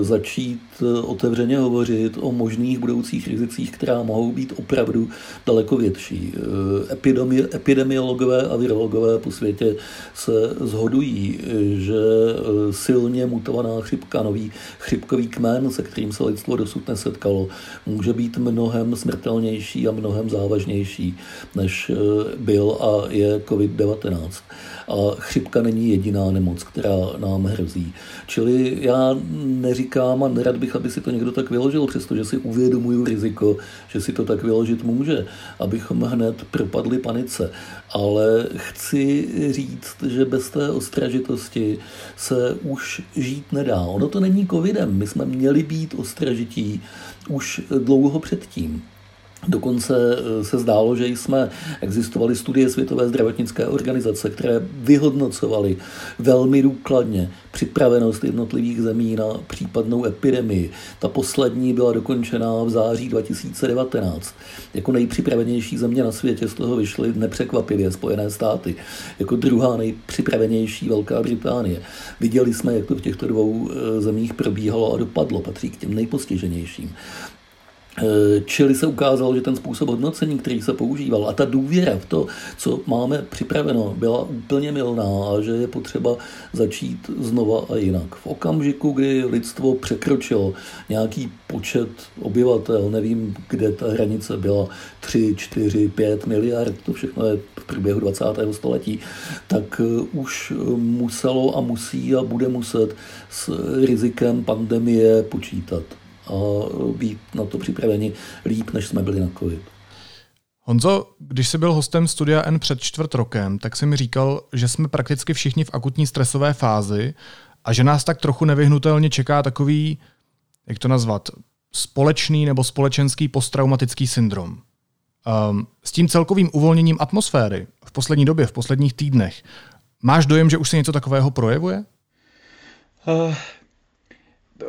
začít eh, otevřeně hovořit o možných budoucích rizicích, která mohou být opravdu daleko větší. Eh, epidemi, epidemiologové a virologové po světě se zhodují, že silně mutovaná chřipka, nový chřipkový kmen, se kterým se lidstvo dosud nesetkalo, může být mnohem smrtelnější a mnohem závažnější, než byl a je COVID-19. A chřipka není jediná nemoc, která nám hrozí. Čili já neříkám a nerad bych, aby si to někdo tak vyložil, přestože si uvědomuju riziko, že si to tak vyložit může, abychom hned propadli panice. Ale chci říct, že bez té ostražitosti se už žít nedá. Ono to není covidem. My jsme měli být ostražití už dlouho předtím. Dokonce eh, se zdálo, že jsme existovaly studie Světové zdravotnické organizace, které vyhodnocovaly velmi důkladně připravenost jednotlivých zemí na případnou epidemii. Ta poslední byla dokončená v září 2019. Jako nejpřipravenější země na světě z toho vyšly nepřekvapivě Spojené státy. Jako druhá nejpřipravenější Velká Británie. Viděli jsme, jak to v těchto dvou eh, zemích probíhalo a dopadlo. Patří k těm nejpostiženějším. Eh, čili se ukázalo, že ten způsob hodnocení, který se používal a ta důvěra v to, co máme připraveno, byla úplně milná a že je potřeba začít znova a jinak. V okamžiku, kdy lidstvo překročilo nějaký počet obyvatel, nevím, kde ta hranice byla, 3, 4, 5 miliard, to všechno je v průběhu 20. století, tak eh, už muselo a musí a bude muset s rizikem pandemie počítat být na to připraveni líp, než jsme byli na COVID. Honzo, když jsi byl hostem Studia N před čtvrt rokem, tak jsi mi říkal, že jsme prakticky všichni v akutní stresové fázi a že nás tak trochu nevyhnutelně čeká takový, jak to nazvat, společný nebo společenský posttraumatický syndrom. Um, s tím celkovým uvolněním atmosféry v poslední době, v posledních týdnech, máš dojem, že už se něco takového projevuje? Uh,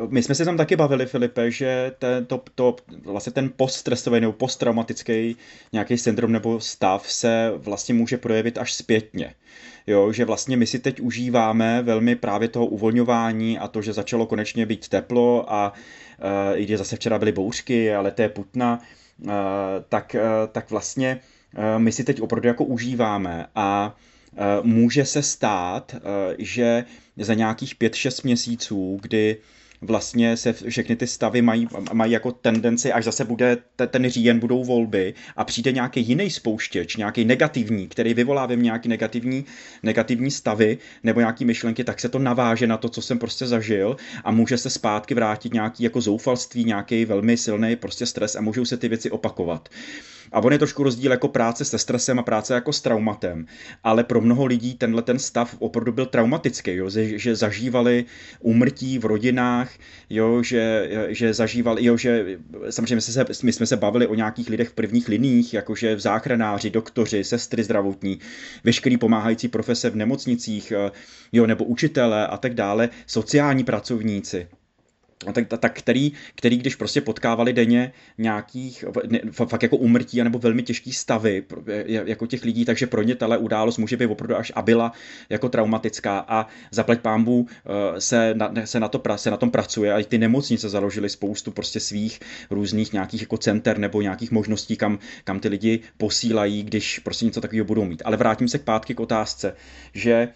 my jsme se tam taky bavili, Filipe, že ten, to, to, vlastně ten poststresový nebo posttraumatický nějaký syndrom nebo stav se vlastně může projevit až zpětně. Jo, že vlastně my si teď užíváme velmi právě toho uvolňování a to, že začalo konečně být teplo a uh, i když zase včera byly bouřky, ale to je putna, uh, tak, uh, tak vlastně my si teď opravdu jako užíváme a může se stát, že za nějakých 5-6 měsíců, kdy vlastně se všechny ty stavy mají, mají jako tendenci, až zase bude ten říjen, budou volby a přijde nějaký jiný spouštěč, nějaký negativní, který vyvolá ve nějaký negativní, negativní stavy nebo nějaký myšlenky, tak se to naváže na to, co jsem prostě zažil a může se zpátky vrátit nějaký jako zoufalství, nějaký velmi silný prostě stres a můžou se ty věci opakovat. A on je trošku rozdíl jako práce se stresem a práce jako s traumatem. Ale pro mnoho lidí tenhle ten stav opravdu byl traumatický, jo? Že, že zažívali úmrtí v rodinách, jo? Že, že zažívali, jo? že samozřejmě se, my jsme se bavili o nějakých lidech v prvních liních, jakože v záchranáři, doktoři, sestry zdravotní, veškerý pomáhající profese v nemocnicích, jo? nebo učitele a tak dále, sociální pracovníci tak, tak který, který, když prostě potkávali denně nějakých ne, fakt jako umrtí nebo velmi těžký stavy jako těch lidí, takže pro ně tahle událost může být opravdu až a byla jako traumatická a zaplať pámbu eh, se na, se, na to, se na tom pracuje a i ty nemocnice založily spoustu prostě svých různých nějakých jako center nebo nějakých možností, kam, kam ty lidi posílají, když prostě něco takového budou mít. Ale vrátím se k pátky k otázce, že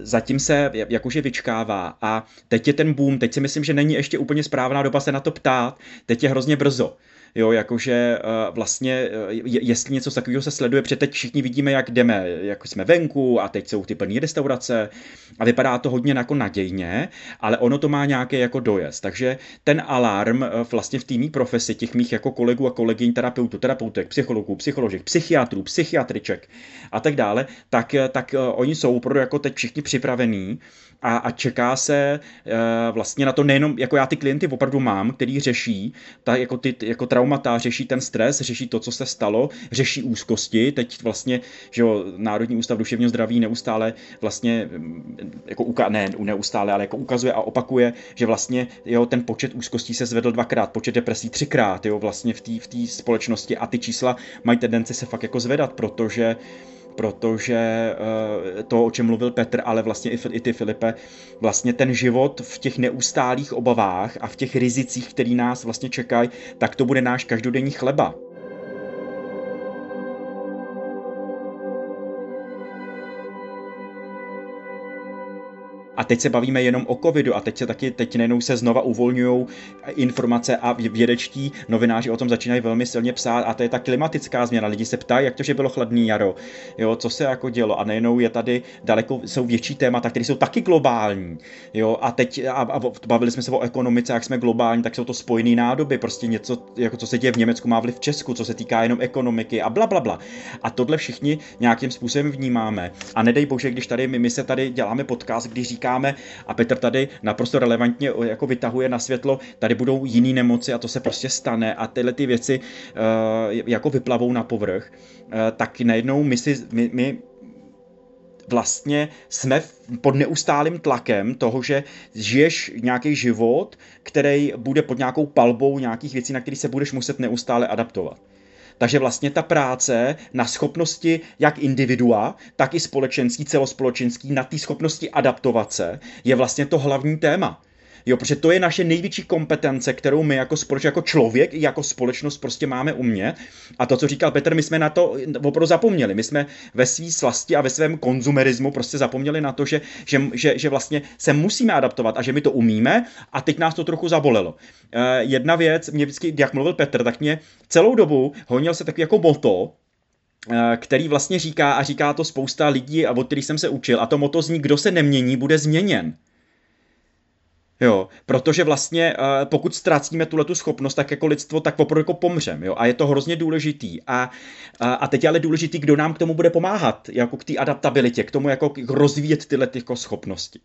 zatím se jakože vyčkává. A teď je ten boom, teď si myslím, že není ještě úplně správná doba se na to ptát, teď je hrozně brzo jo, jakože uh, vlastně, uh, jestli něco takového se sleduje, protože teď všichni vidíme, jak jdeme, jako jsme venku a teď jsou ty plné restaurace a vypadá to hodně jako nadějně, ale ono to má nějaký jako dojezd, takže ten alarm uh, vlastně v týmí profesi těch mých jako kolegů a kolegyň, terapeutů, terapeutek, psychologů, psycholožek, psychiatrů, psychiatriček a tak dále, tak, tak oni jsou opravdu jako teď všichni připravení a, a čeká se uh, vlastně na to nejenom, jako já ty klienty opravdu mám, který řeší, ta, jako, ty, jako traumata, řeší ten stres, řeší to, co se stalo, řeší úzkosti, teď vlastně, že jo, Národní ústav duševního zdraví neustále vlastně, mm, jako uka, ne neustále, ale jako ukazuje a opakuje, že vlastně jo, ten počet úzkostí se zvedl dvakrát, počet depresí třikrát, jo, vlastně v té v společnosti a ty čísla mají tendenci se fakt jako zvedat, protože protože eh, to, o čem mluvil Petr, ale vlastně i ty Filipe, vlastně ten život v těch neustálých obavách a v těch rizicích, který nás vlastně čekají, tak to bude náš každodenní chleba. A teď se bavíme jenom o covidu a teď se taky, teď nejenom se znova uvolňují informace a vědečtí novináři o tom začínají velmi silně psát a to je ta klimatická změna. Lidi se ptají, jak to, že bylo chladný jaro, jo, co se jako dělo a nejenom je tady daleko, jsou větší témata, které jsou taky globální, jo, a teď a, a bavili jsme se o ekonomice, jak jsme globální, tak jsou to spojené nádoby, prostě něco, jako co se děje v Německu, má vliv v Česku, co se týká jenom ekonomiky a bla, bla, bla. A tohle všichni nějakým způsobem vnímáme. A nedej bože, když tady my, my se tady děláme podcast, když říká říkáme a Petr tady naprosto relevantně jako vytahuje na světlo, tady budou jiné nemoci a to se prostě stane a tyhle ty věci uh, jako vyplavou na povrch, uh, tak najednou my si, my, my vlastně jsme pod neustálým tlakem toho, že žiješ nějaký život, který bude pod nějakou palbou nějakých věcí, na které se budeš muset neustále adaptovat. Takže vlastně ta práce na schopnosti jak individua, tak i společenský, celospolečenský, na té schopnosti adaptovat se, je vlastně to hlavní téma. Jo, protože to je naše největší kompetence, kterou my jako společnost, jako člověk, jako společnost prostě máme umět. A to, co říkal Petr, my jsme na to opravdu zapomněli. My jsme ve své slasti a ve svém konzumerismu prostě zapomněli na to, že, že, že, že vlastně se musíme adaptovat a že my to umíme a teď nás to trochu zabolelo. Eh, jedna věc, mě vždycky, jak mluvil Petr, tak mě celou dobu honil se takový jako moto, eh, který vlastně říká, a říká to spousta lidí, a od kterých jsem se učil, a to moto zní, kdo se nemění, bude změněn. Jo, protože vlastně uh, pokud ztrácíme tuhle tu schopnost, tak jako lidstvo, tak opravdu jako pomřem, jo, a je to hrozně důležitý. A, a, a teď je ale důležitý, kdo nám k tomu bude pomáhat, jako k té adaptabilitě, k tomu jako rozvíjet tyhle ty jako schopnosti.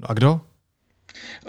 No a kdo?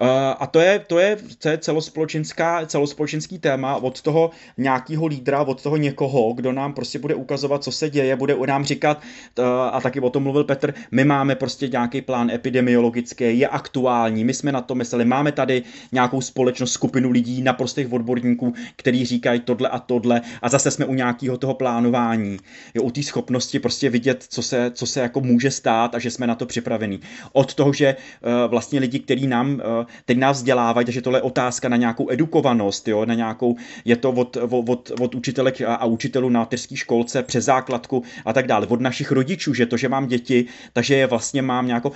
Uh, a to je, to je, to je celospolečenská, celospolečenský téma od toho nějakého lídra, od toho někoho, kdo nám prostě bude ukazovat, co se děje, bude nám říkat, uh, a taky o tom mluvil Petr, my máme prostě nějaký plán epidemiologický, je aktuální, my jsme na to mysleli, máme tady nějakou společnost, skupinu lidí, naprostých odborníků, který říkají tohle a tohle a zase jsme u nějakého toho plánování, jo, u té schopnosti prostě vidět, co se, co se jako může stát a že jsme na to připravení. Od toho, že uh, vlastně lidi, kteří nám uh, teď nás vzdělávají, takže tohle je otázka na nějakou edukovanost, jo, na nějakou, je to od, od, od učitelek a, učitelů na mateřské školce přes základku a tak dále, od našich rodičů, že to, že mám děti, takže je vlastně mám nějakou uh,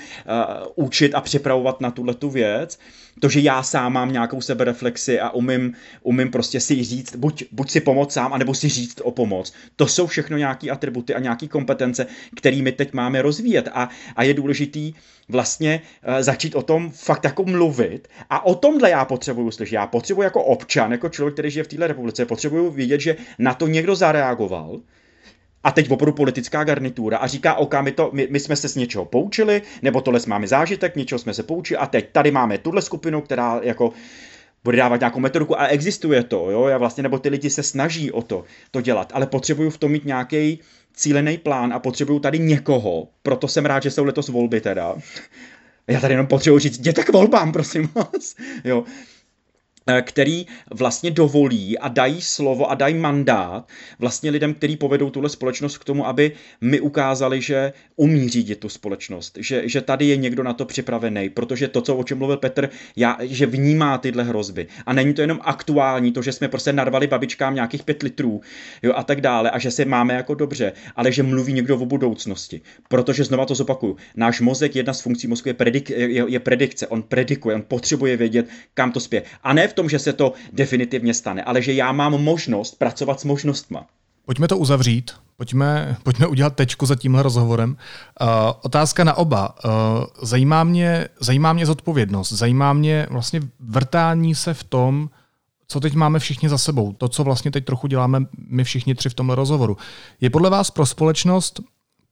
učit a připravovat na tuhle tu věc, to, že já sám mám nějakou sebereflexi a umím, umím prostě si říct, buď, buď si pomoct sám, anebo si říct o pomoc. To jsou všechno nějaké atributy a nějaké kompetence, kterými teď máme rozvíjet a, a je důležitý vlastně uh, začít o tom fakt jako mluvit a o tomhle já potřebuju slyšet. Já potřebuji jako občan, jako člověk, který žije v této republice, potřebuju vidět, že na to někdo zareagoval, a teď opravdu politická garnitura a říká, OK, my, to, my, my jsme se z něčeho poučili, nebo tohle máme zážitek, něčeho jsme se poučili a teď tady máme tuhle skupinu, která jako bude dávat nějakou metodiku a existuje to, jo, já vlastně, nebo ty lidi se snaží o to, to dělat, ale potřebuju v tom mít nějaký cílený plán a potřebuju tady někoho, proto jsem rád, že jsou letos volby teda. Já tady jenom potřebuji říct, jděte k volbám, prosím vás, jo. Eh, který vlastně dovolí a dají slovo a dají mandát vlastně lidem, kteří povedou tuhle společnost k tomu, aby my ukázali, že umí řídit tu společnost, že, že tady je někdo na to připravený, protože to, co o čem mluvil Petr, já, že vnímá tyhle hrozby. A není to jenom aktuální, to, že jsme prostě narvali babičkám nějakých pět litrů jo, a tak dále a že se máme jako dobře, ale že mluví někdo o budoucnosti. Protože znova to zopakuju, náš mozek, jedna z funkcí mozku je, predik, je, je predikce, on predikuje, on potřebuje vědět, kam to spěje. A ne v tom, že se to definitivně stane, ale že já mám možnost pracovat s možnostma. Pojďme to uzavřít, pojďme, pojďme udělat tečku za tímhle rozhovorem. Uh, otázka na oba. Uh, zajímá, mě, zajímá mě zodpovědnost, zajímá mě vlastně vrtání se v tom, co teď máme všichni za sebou, to, co vlastně teď trochu děláme my všichni tři v tomhle rozhovoru. Je podle vás pro společnost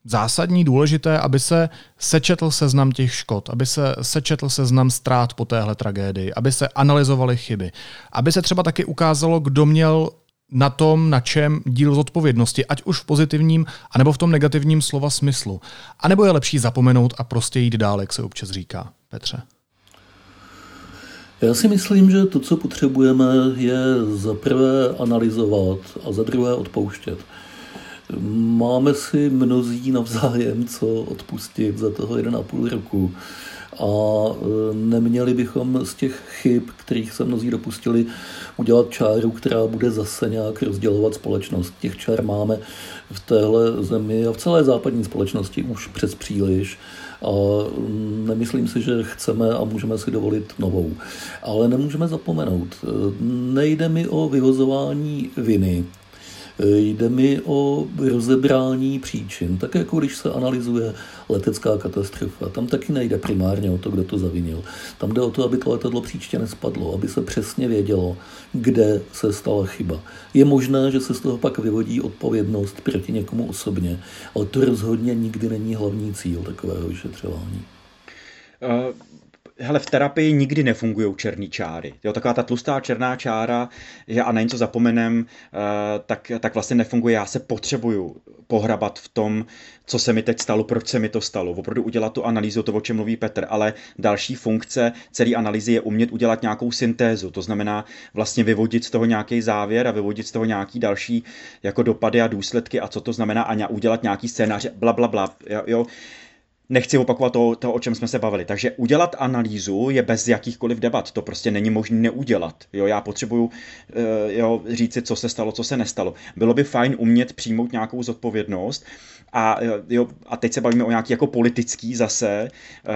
zásadní, důležité, aby se sečetl seznam těch škod, aby se sečetl seznam ztrát po téhle tragédii, aby se analyzovaly chyby, aby se třeba taky ukázalo, kdo měl na tom, na čem díl zodpovědnosti, ať už v pozitivním, anebo v tom negativním slova smyslu. A nebo je lepší zapomenout a prostě jít dál, jak se občas říká. Petře. Já si myslím, že to, co potřebujeme, je za prvé analyzovat a za druhé odpouštět. Máme si mnozí navzájem co odpustit za toho 1,5 roku a e, neměli bychom z těch chyb, kterých se mnozí dopustili, udělat čáru, která bude zase nějak rozdělovat společnost. Těch čár máme v téhle zemi a v celé západní společnosti už přes příliš a nemyslím si, že chceme a můžeme si dovolit novou. Ale nemůžeme zapomenout. E, nejde mi o vyhozování viny, Jde mi o rozebrání příčin, tak jako když se analyzuje letecká katastrofa. Tam taky nejde primárně o to, kdo to zavinil. Tam jde o to, aby to letadlo příště nespadlo, aby se přesně vědělo, kde se stala chyba. Je možné, že se z toho pak vyvodí odpovědnost proti někomu osobně, ale to rozhodně nikdy není hlavní cíl takového vyšetřování. Uh hele, v terapii nikdy nefungují černé čáry. Jo, taková ta tlustá černá čára, že a na něco zapomenem, uh, tak, tak vlastně nefunguje. Já se potřebuju pohrabat v tom, co se mi teď stalo, proč se mi to stalo. Opravdu udělat tu analýzu, to, o čem mluví Petr, ale další funkce celé analýzy je umět udělat nějakou syntézu. To znamená vlastně vyvodit z toho nějaký závěr a vyvodit z toho nějaký další jako dopady a důsledky a co to znamená a udělat nějaký scénář, bla, bla, bla. Jo, jo nechci opakovat to, to, o čem jsme se bavili. Takže udělat analýzu je bez jakýchkoliv debat. To prostě není možné neudělat. Jo, já potřebuju uh, jo, říct si, co se stalo, co se nestalo. Bylo by fajn umět přijmout nějakou zodpovědnost a, jo, a teď se bavíme o nějaký jako politický zase, uh,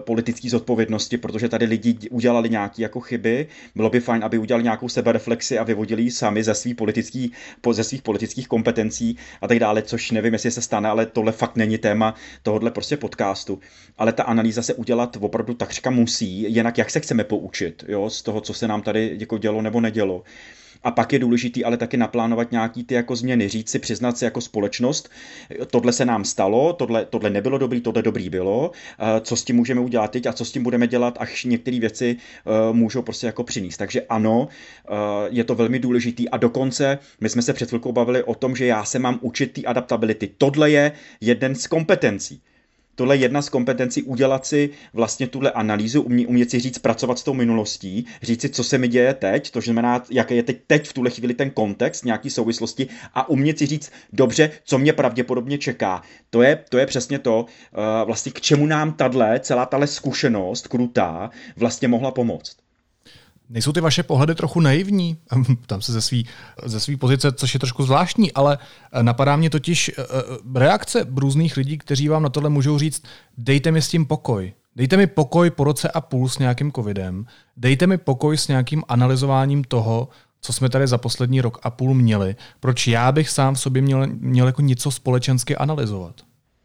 politický zodpovědnosti, protože tady lidi udělali nějaké jako chyby. Bylo by fajn, aby udělali nějakou sebereflexi a vyvodili ji sami ze, svých politický, ze svých politických kompetencí a tak dále, což nevím, jestli se stane, ale tohle fakt není téma tohohle prostě podcastu, ale ta analýza se udělat opravdu takřka musí, jinak jak se chceme poučit jo, z toho, co se nám tady jako dělo nebo nedělo. A pak je důležitý ale taky naplánovat nějaký ty jako změny, říct si, přiznat si jako společnost, tohle se nám stalo, tohle, tohle nebylo dobrý, tohle dobrý bylo, eh, co s tím můžeme udělat teď a co s tím budeme dělat, až některé věci eh, můžou prostě jako přinést. Takže ano, eh, je to velmi důležitý a dokonce my jsme se před chvilkou bavili o tom, že já se mám učit té adaptability. Tohle je jeden z kompetencí tohle je jedna z kompetencí udělat si vlastně tuhle analýzu, umě, umět si říct, pracovat s tou minulostí, říct si, co se mi děje teď, to znamená, jaký je teď, teď v tuhle chvíli ten kontext, nějaký souvislosti a umět si říct, dobře, co mě pravděpodobně čeká. To je, to je přesně to, uh, vlastně k čemu nám tahle, celá tahle zkušenost krutá vlastně mohla pomoct. Nejsou ty vaše pohledy trochu naivní? Tam se ze své ze svý pozice, což je trošku zvláštní, ale eh, napadá mě totiž eh, eh, reakce různých lidí, kteří vám na tohle můžou říct, dejte mi s tím pokoj. Dejte mi pokoj po roce a půl s nějakým covidem. Dejte mi pokoj s nějakým analyzováním toho, co jsme tady za poslední rok a půl měli. Proč já bych sám v sobě měl, měl jako něco společensky analyzovat?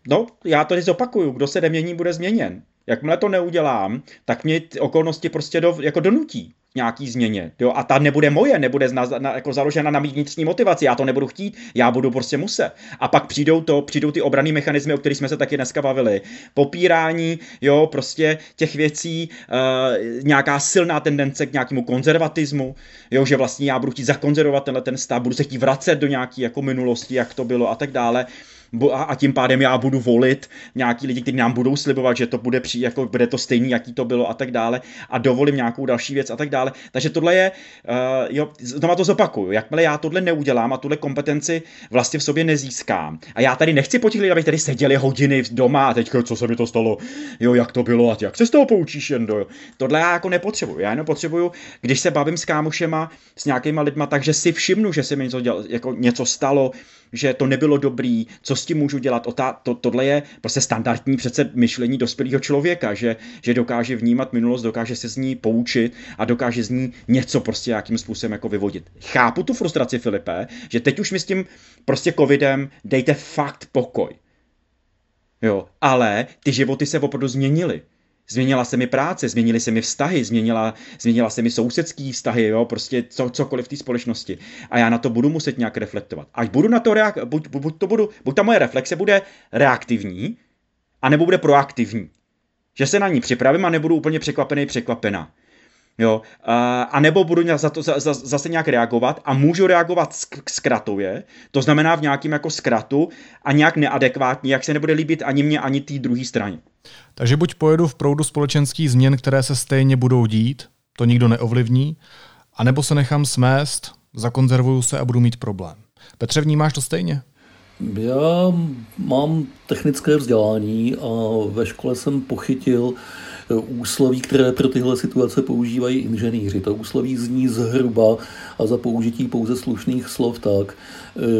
No, já to zopakuju. Kdo se nemění, bude změněn. Jakmile to neudělám, tak mě okolnosti prostě do, jako donutí nějaký změně. Jo? A ta nebude moje, nebude zna, na, jako založena na mý vnitřní motivaci. Já to nebudu chtít, já budu prostě muset. A pak přijdou to, přijdou ty obraný mechanismy, o kterých jsme se taky dneska bavili. Popírání, jo, prostě těch věcí, uh, nějaká silná tendence k nějakému konzervatismu, jo, že vlastně já budu chtít zakonzervovat tenhle ten stav, budu se chtít vracet do nějaké jako minulosti, jak to bylo a tak dále a tím pádem já budu volit nějaký lidi, kteří nám budou slibovat, že to bude, při, jako bude to stejný, jaký to bylo a tak dále. A dovolím nějakou další věc a tak dále. Takže tohle je, uh, jo, znova to zopakuju, jakmile já tohle neudělám a tuhle kompetenci vlastně v sobě nezískám a já tady nechci po těch lidech, aby tady seděli hodiny doma a teď co se mi to stalo, jo, jak to bylo? A jak se z toho poučíš, jen do, tohle já jako nepotřebuju, já jenom potřebuju, když se bavím s kámošema, s nějakýma lidma, takže si všimnu, že se mi něco, děl, jako něco stalo, že to nebylo dobrý, co s tím můžu dělat. Ota, to, tohle je prostě standardní přece myšlení dospělého člověka, že, že dokáže vnímat minulost, dokáže se z ní poučit a dokáže z ní něco prostě jakým způsobem jako vyvodit. Chápu tu frustraci Filipe, že teď už mi s tím prostě covidem dejte fakt pokoj. Jo, ale ty životy se opravdu změnily. Změnila se mi práce, změnily se mi vztahy, změnila, změnila se mi sousedský vztahy, jo, prostě co, cokoliv v té společnosti. A já na to budu muset nějak reflektovat. Až budu na to reak- buď, buď, to budu, buď ta moje reflexe bude reaktivní, anebo bude proaktivní. Že se na ní připravím a nebudu úplně překvapený, překvapená. Jo, a nebo budu za to za, za, zase nějak reagovat a můžu reagovat sk- zkratově, to znamená v nějakým jako zkratu a nějak neadekvátně, jak se nebude líbit ani mě, ani té druhé straně. Takže buď pojedu v proudu společenských změn, které se stejně budou dít, to nikdo neovlivní, anebo se nechám smést, zakonzervuju se a budu mít problém. Petře, vnímáš to stejně? Já mám technické vzdělání a ve škole jsem pochytil úsloví, které pro tyhle situace používají inženýři. To úsloví zní zhruba a za použití pouze slušných slov tak,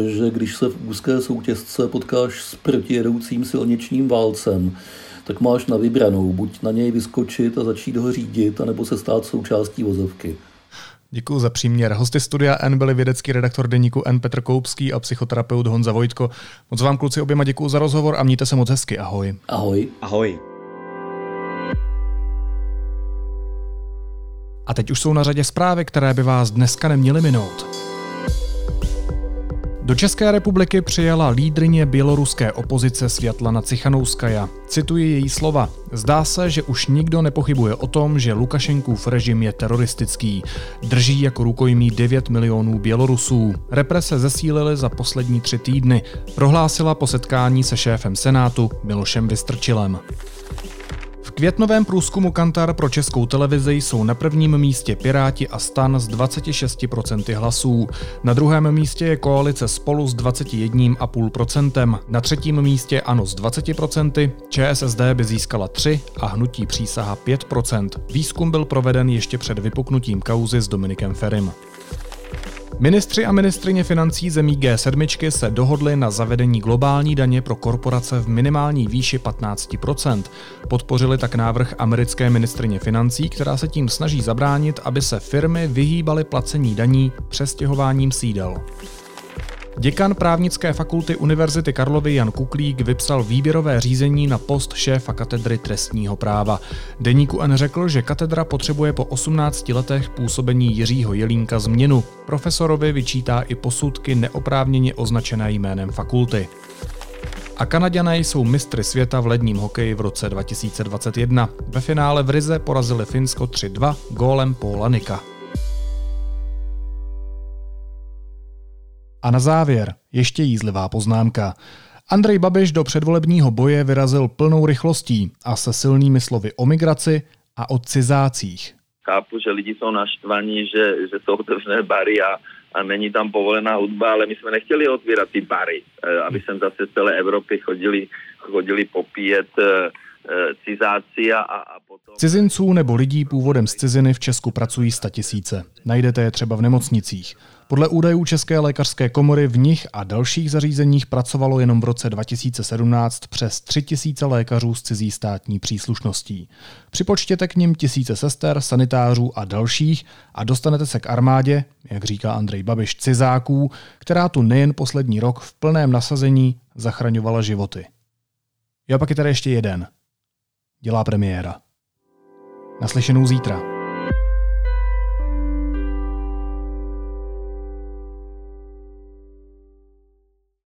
že když se v úzké soutězce potkáš s protijedoucím silničním válcem, tak máš na vybranou, buď na něj vyskočit a začít ho řídit, anebo se stát součástí vozovky. Děkuji za příměr. Hosty studia N byli vědecký redaktor deníku N Petr Koupský a psychoterapeut Honza Vojtko. Moc vám kluci oběma děkuji za rozhovor a mějte se moc hezky. Ahoj. Ahoj. Ahoj. A teď už jsou na řadě zprávy, které by vás dneska neměly minout. Do České republiky přijela lídrině běloruské opozice Světlana Cichanouskaja. Cituji její slova. Zdá se, že už nikdo nepochybuje o tom, že Lukašenkův režim je teroristický. Drží jako rukojmí 9 milionů Bělorusů. Represe zesílily za poslední tři týdny, prohlásila po setkání se šéfem Senátu Milošem Vystrčilem květnovém průzkumu Kantar pro českou televizi jsou na prvním místě Piráti a Stan s 26% hlasů. Na druhém místě je koalice Spolu s 21,5%. Na třetím místě Ano s 20%, ČSSD by získala 3 a Hnutí přísaha 5%. Výzkum byl proveden ještě před vypuknutím kauzy s Dominikem Ferim. Ministři a ministrině financí zemí G7 se dohodli na zavedení globální daně pro korporace v minimální výši 15% Podpořili tak návrh americké ministrině financí, která se tím snaží zabránit, aby se firmy vyhýbaly placení daní přestěhováním sídel. Děkan právnické fakulty Univerzity Karlovy Jan Kuklík vypsal výběrové řízení na post šéfa katedry trestního práva. Deníku N řekl, že katedra potřebuje po 18 letech působení Jiřího Jelínka změnu. Profesorovi vyčítá i posudky neoprávněně označené jménem fakulty. A Kanaďané jsou mistry světa v ledním hokeji v roce 2021. Ve finále v Rize porazili Finsko 3-2 gólem Paula Nika. A na závěr ještě jízlivá poznámka. Andrej Babiš do předvolebního boje vyrazil plnou rychlostí a se silnými slovy o migraci a o cizácích. Chápu, že lidi jsou naštvaní, že, že jsou otevřené bary a, a není tam povolená hudba, ale my jsme nechtěli otvírat ty bary, eh, aby sem zase z celé Evropy chodili, chodili popíjet eh, eh, cizáci a, a potom... Cizinců nebo lidí původem z ciziny v Česku pracují tisíce. Najdete je třeba v nemocnicích. Podle údajů České lékařské komory v nich a dalších zařízeních pracovalo jenom v roce 2017 přes 3000 lékařů s cizí státní příslušností. Připočtěte k nim tisíce sester, sanitářů a dalších a dostanete se k armádě, jak říká Andrej Babiš, cizáků, která tu nejen poslední rok v plném nasazení zachraňovala životy. Jo, pak je tady ještě jeden. Dělá premiéra. Naslyšenou zítra.